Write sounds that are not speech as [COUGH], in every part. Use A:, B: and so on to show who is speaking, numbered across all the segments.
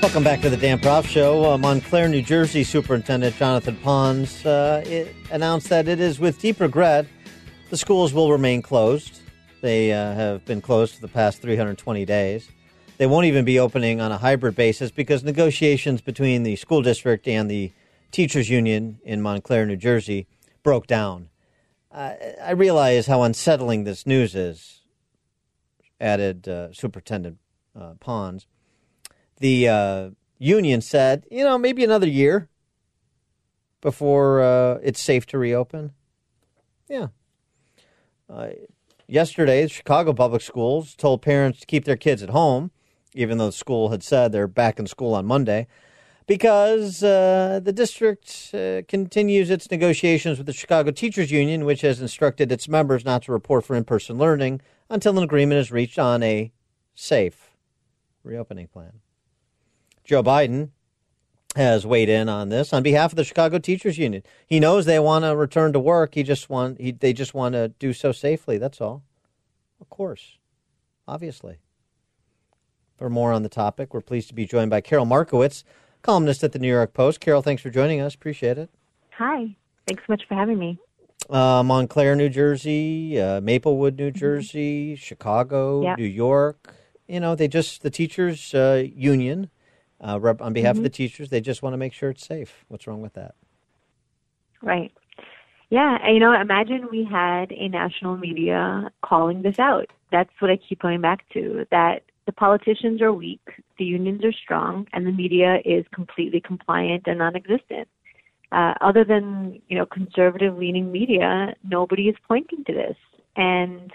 A: Welcome back to the Dan Proft Show. Uh, Montclair, New Jersey Superintendent Jonathan Ponds uh, announced that it is with deep regret the schools will remain closed. They uh, have been closed for the past 320 days. They won't even be opening on a hybrid basis because negotiations between the school district and the teachers union in Montclair, New Jersey, broke down. I realize how unsettling this news is, added uh, Superintendent uh, Ponds the uh, union said, you know, maybe another year before uh, it's safe to reopen. Yeah. Uh, yesterday, the Chicago Public Schools told parents to keep their kids at home, even though the school had said they're back in school on Monday, because uh, the district uh, continues its negotiations with the Chicago Teachers Union, which has instructed its members not to report for in person learning until an agreement is reached on a safe reopening plan. Joe Biden has weighed in on this on behalf of the Chicago Teachers Union. He knows they want to return to work. He just want he, they just want to do so safely. That's all. Of course, obviously. For more on the topic, we're pleased to be joined by Karol Markowicz, columnist at the New York Post. Karol, thanks for joining us. Appreciate it.
B: Hi. Thanks so much for having me.
A: Uh, Montclair, New Jersey, uh, Maplewood, New mm-hmm. Jersey, mm-hmm. Chicago, yep. New York. You know, they just the teachers uh, union uh, rep- on behalf mm-hmm. of the teachers. They just want to make sure it's safe. What's wrong with that?
B: Right. Yeah, you know, imagine we had a national media calling this out. That's what I keep going back to. That the politicians are weak, the unions are strong, and the media is completely compliant and non-existent. Uh, other than you know conservative-leaning media, nobody is pointing to this, and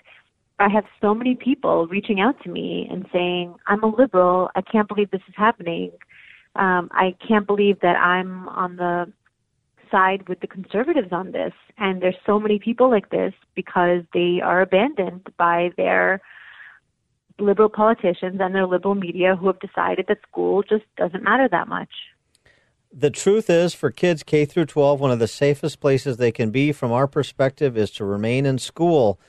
B: I have so many people reaching out to me and saying, I'm a liberal. I can't believe this is happening. Um, I can't believe that I'm on the side with the conservatives on this. And there's so many people like this because they are abandoned by their liberal politicians and their liberal media who have decided that school just doesn't matter that much.
A: The truth is, for kids K through 12, one of the safest places they can be from our perspective is to remain in school.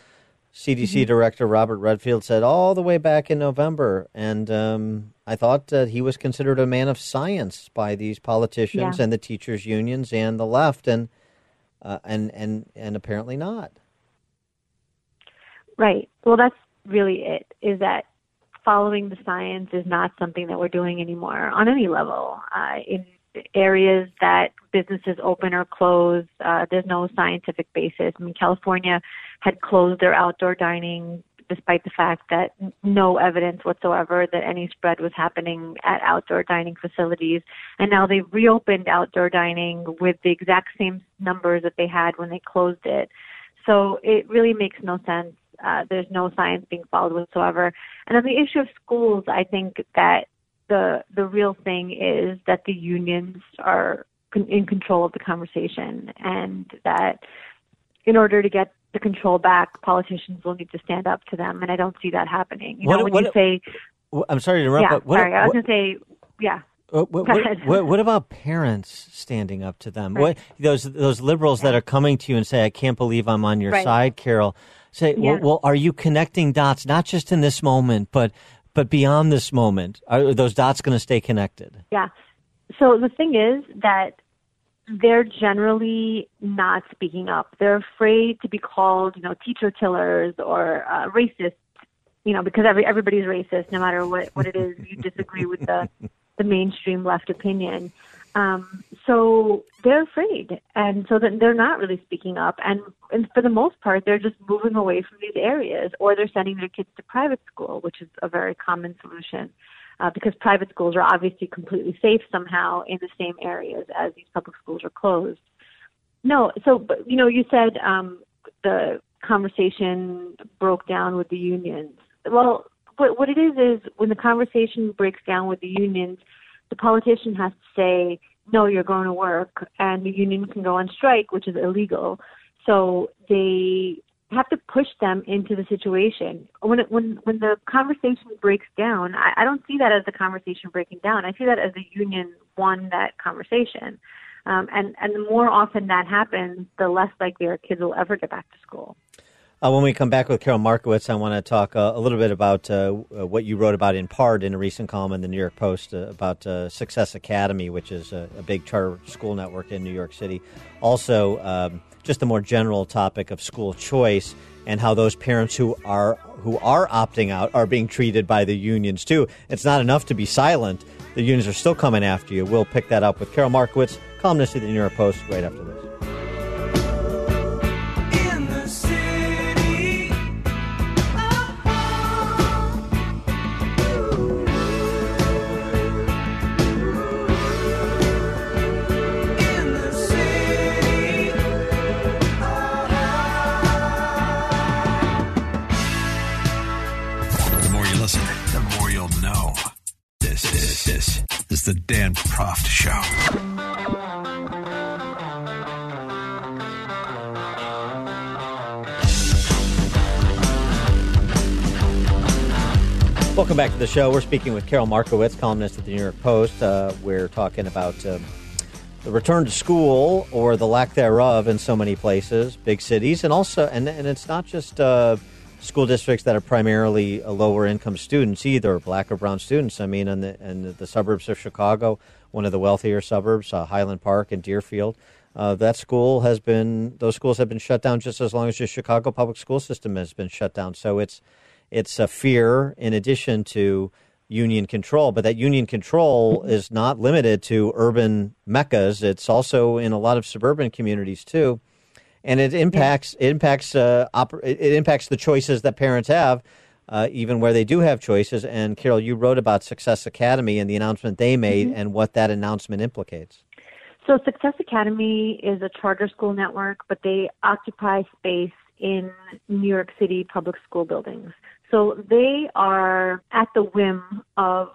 A: CDC mm-hmm. Director Robert Redfield said all the way back in November. And um, I thought that he was considered a man of science by these politicians yeah. and the teachers' unions and the left, and uh, and and and apparently not.
B: Right. Well, that's really it. Is that following the science is not something that we're doing anymore on any level. Uh, in areas that businesses open or close. Uh, there's no scientific basis. I mean, California had closed their outdoor dining despite the fact that no evidence whatsoever that any spread was happening at outdoor dining facilities. And now they've reopened outdoor dining with the exact same numbers that they had when they closed it. So it really makes no sense. Uh, there's no science being followed whatsoever. And on the issue of schools, I think that the the real thing is that the unions are con- in control of the conversation, and that in order to get the control back, politicians will need to stand up to them, and I don't see that happening. You what, know, when what, you say,
A: I'm sorry to interrupt.
B: Yeah,
A: what,
B: sorry, I was going to say, yeah.
A: Uh, what, what, what, about parents standing up to them? Right. What those those liberals yeah. that are coming to you and say, "I can't believe I'm on your right. side, Karol." Say, yeah. well, well, are you connecting dots not just in this moment, but but beyond this moment, are those dots going to stay connected?
B: Yeah. So the thing is that they're generally not speaking up. They're afraid to be called, you know, teacher killers or uh, racist, you know, because every everybody's racist, no matter what what it is you disagree with the the mainstream left opinion. Um, so they're afraid, and so that they're not really speaking up. And, and for the most part, they're just moving away from these areas, or they're sending their kids to private school, which is a very common solution, uh, because private schools are obviously completely safe somehow in the same areas as these public schools are closed. No, so but, you know, you said um, the conversation broke down with the unions. Well, what what it is is when the conversation breaks down with the unions, the politician has to say, "No, you're going to work," and the union can go on strike, which is illegal. So they have to push them into the situation. When it, when when the conversation breaks down, I, I don't see that as the conversation breaking down. I see that as the union won that conversation. Um, and and the more often that happens, the less likely our kids will ever get back to school.
A: Uh, when we come back with Karol Markowicz, I want to talk uh, a little bit about uh, what you wrote about in part in a recent column in the New York Post uh, about uh, Success Academy, which is a, a, big charter school network in New York City. Also, um, just a more general topic of school choice and how those parents who are who are opting out are being treated by the unions too. It's not enough to be silent; the unions are still coming after you. We'll pick that up with Karol Markowicz, columnist at the New York Post, right after this.
C: The more you'll know. This is this is the Dan Proft Show.
A: Welcome back to the show. We're speaking with Karol Markowicz, columnist at the New York Post. Uh, we're talking about um, the return to school or the lack thereof in so many places, big cities, and also, and, and it's not just uh, school districts that are primarily lower income students either, black or brown students. I mean, in the, in the suburbs of Chicago, one of the wealthier suburbs, uh, Highland Park and Deerfield, uh, that school has been, those schools have been shut down just as long as the Chicago public school system has been shut down. So it's, it's a fear in addition to union control, but that union control is not limited to urban meccas. It's also in a lot of suburban communities too and it impacts yeah. it impacts uh, it impacts the choices that parents have, uh, even where they do have choices. And Karol, you wrote about Success Academy and the announcement they made, mm-hmm. and what that announcement implicates.
B: So, Success Academy is a charter school network, but they occupy space in New York City public school buildings. So they are at the whim of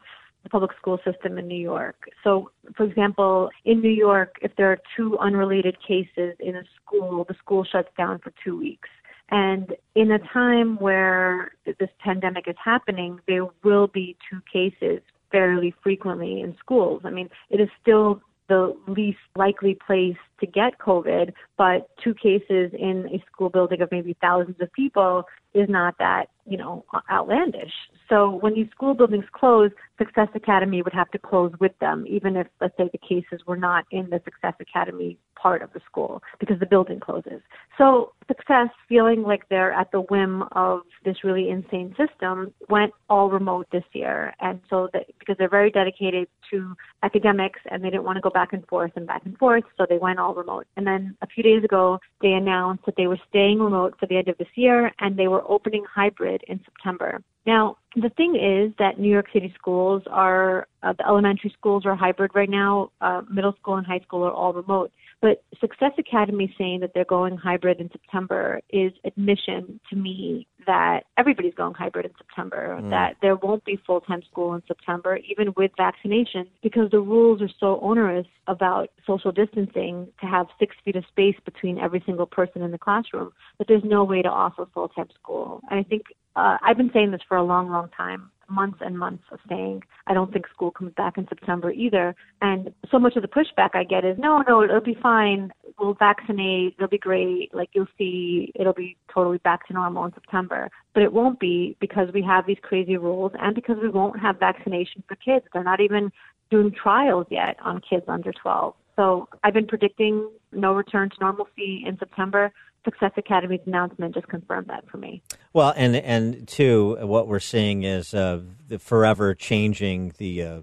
B: the public school system in New York. So, for example, in New York, if there are two unrelated cases in a school, the school shuts down for two weeks. And in a time where this pandemic is happening, there will be two cases fairly frequently in schools. I mean, it is still the least likely place to get COVID, but two cases in a school building of maybe thousands of people is not that, you know, outlandish. So when these school buildings close, Success Academy would have to close with them, even if, let's say, the cases were not in the Success Academy part of the school because the building closes. So Success, feeling like they're at the whim of this really insane system, went all remote this year. And so that, because they're very dedicated to academics and they didn't want to go back and forth and back and forth, so they went all remote. And then a few days ago, they announced that they were staying remote for the end of this year and they were opening hybrid in September. Now, the thing is that New York City schools are, uh, the elementary schools are hybrid right now, uh, middle school and high school are all remote. But Success Academy saying that they're going hybrid in September is admission to me that everybody's going hybrid in September, mm. that there won't be full time school in September, even with vaccinations, because the rules are so onerous about social distancing to have six feet of space between every single person in the classroom that there's no way to offer full time school. And I think uh, I've been saying this for a long, long time months and months of saying I don't think school comes back in September either. And so much of the pushback I get is no, no, it'll be fine. We'll vaccinate. It'll be great. Like you'll see, it'll be totally back to normal in September. But it won't be because we have these crazy rules and because we won't have vaccination for kids. They're not even doing trials yet on kids under 12. So I've been predicting no return to normalcy in September. Success Academy's announcement just confirmed that for me.
A: Well, and and two, what we're seeing is uh, forever changing the, uh,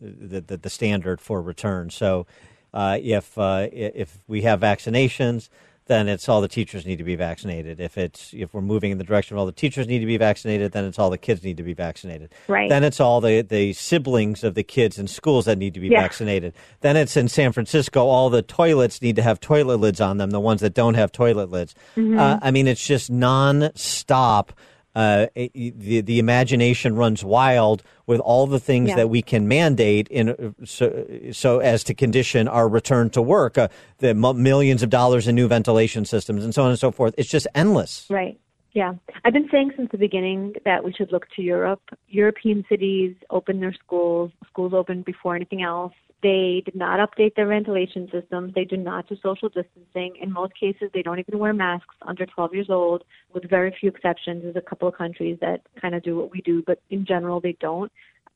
A: the, the, the standard for return. So uh, if uh, if we have vaccinations, then it's all the teachers need to be vaccinated. If it's if we're moving in the direction of all the teachers need to be vaccinated, then it's all the kids need to be vaccinated.
B: Right.
A: Then it's all the, the siblings of the kids in schools that need to be
B: Yeah.
A: vaccinated. Then it's in San Francisco, all the toilets need to have toilet lids on them, the ones that don't have toilet lids.
B: Mm-hmm.
A: Uh, I mean, it's just nonstop. Uh, the the imagination runs wild with all the things
B: Yeah.
A: that we can mandate in uh, so, so as to condition our return to work. Uh, the m- millions of dollars in new ventilation systems and so on and so forth. It's just endless.
B: Right. Yeah. I've been saying since the beginning that we should look to Europe. European cities open their schools, schools open before anything else. They did not update their ventilation systems. They do not do social distancing. In most cases, they don't even wear masks under 12 years old, with very few exceptions. There's a couple of countries that kind of do what we do, but in general, they don't.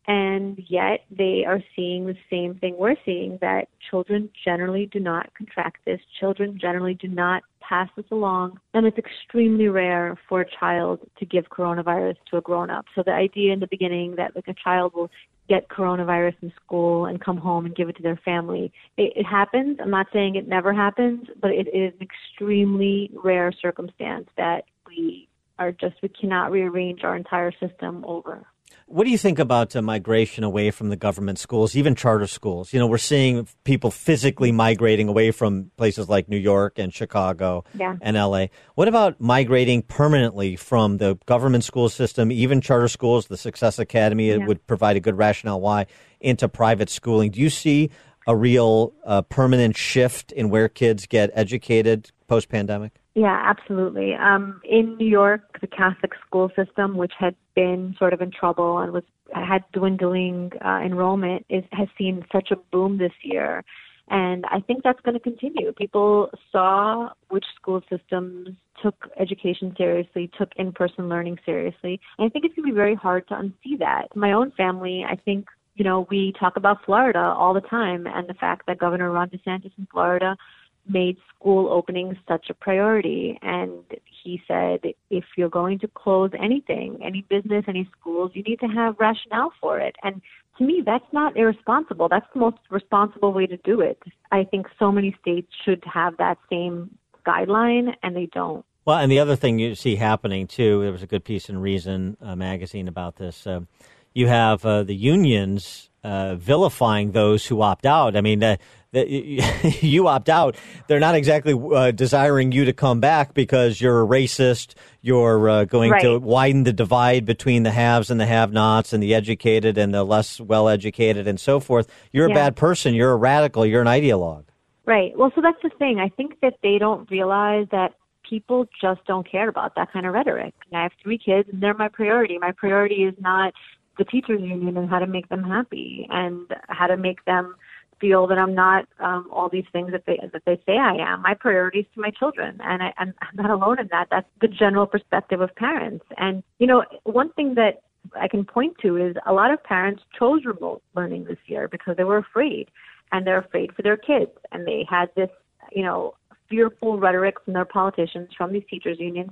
B: And yet, they are seeing the same thing we're seeing that children generally do not contract this. Children generally do not pass this along. And it's extremely rare for a child to give coronavirus to a grown up. So the idea in the beginning that like a child will get coronavirus in school and come home and give it to their family, it, it happens. I'm not saying it never happens, but it is an extremely rare circumstance that we are just, we cannot rearrange our entire system over.
A: What do you think about uh, migration away from the government schools, even charter schools? You know, we're seeing people physically migrating away from places like New York and Chicago
B: Yeah.
A: and LA. What about migrating permanently from the government school system, even charter schools, the Success Academy it
B: Yeah.
A: would provide a good rationale why, into private schooling? Do you see a real uh, permanent shift in where kids get educated post pandemic?
B: Yeah, absolutely. Um, in New York, the Catholic school system, which had been sort of in trouble and was had dwindling uh, enrollment, is has seen such a boom this year, and I think that's going to continue. People saw which school systems took education seriously, took in-person learning seriously, and I think it's going to be very hard to unsee that. My own family, I think. You know, we talk about Florida all the time and the fact that Governor Ron DeSantis in Florida made school openings such a priority. And he said, if you're going to close anything, any business, any schools, you need to have rationale for it. And to me, that's not irresponsible. That's the most responsible way to do it. I think so many states should have that same guideline, and they don't.
A: Well, and the other thing you see happening too, there was a good piece in Reason uh, magazine about this. Uh, you have uh, the unions uh, vilifying those who opt out. I mean, uh, the, [LAUGHS] you opt out, they're not exactly uh, desiring you to come back because you're a racist. You're uh, going to widen the divide between the haves and the have-nots, and the educated and the less well-educated, and so forth. You're a bad person. You're a radical. You're an ideologue.
B: Right. Well, so that's the thing. I think that they don't realize that people just don't care about that kind of rhetoric. And I have three kids, and they're my priority. My priority is not the teachers union and how to make them happy and how to make them feel that I'm not um, all these things that they that they say I am. My priority is to my children, and I, I'm I'm not alone in that. That's the general perspective of parents. And you know, one thing that I can point to is a lot of parents chose remote learning this year because they were afraid, and they're afraid for their kids, and they had this, you know, fearful rhetoric from their politicians, from these teachers unions,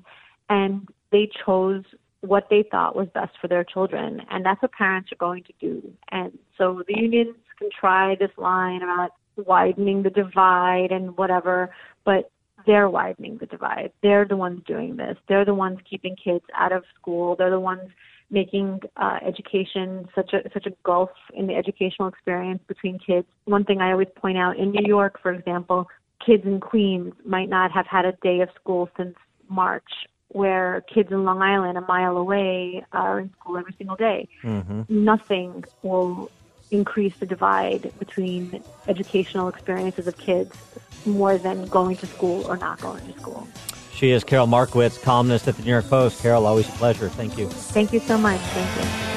B: and they chose what they thought was best for their children, and that's what parents are going to do. And so the unions can try this line about widening the divide and whatever, but they're widening the divide. They're the ones doing this. They're the ones keeping kids out of school. They're the ones making uh, education such a such a gulf in the educational experience between kids. One thing I always point out in New York, for example, kids in Queens might not have had a day of school since March, where kids in Long Island, a mile away, are in school every single day. Mm-hmm. Nothing will increase the divide between educational experiences of kids more than going to school or not going to school.
A: She is Karol Markowicz, columnist at the New York Post. Karol, always a pleasure. Thank you.
B: Thank you so much. Thank you.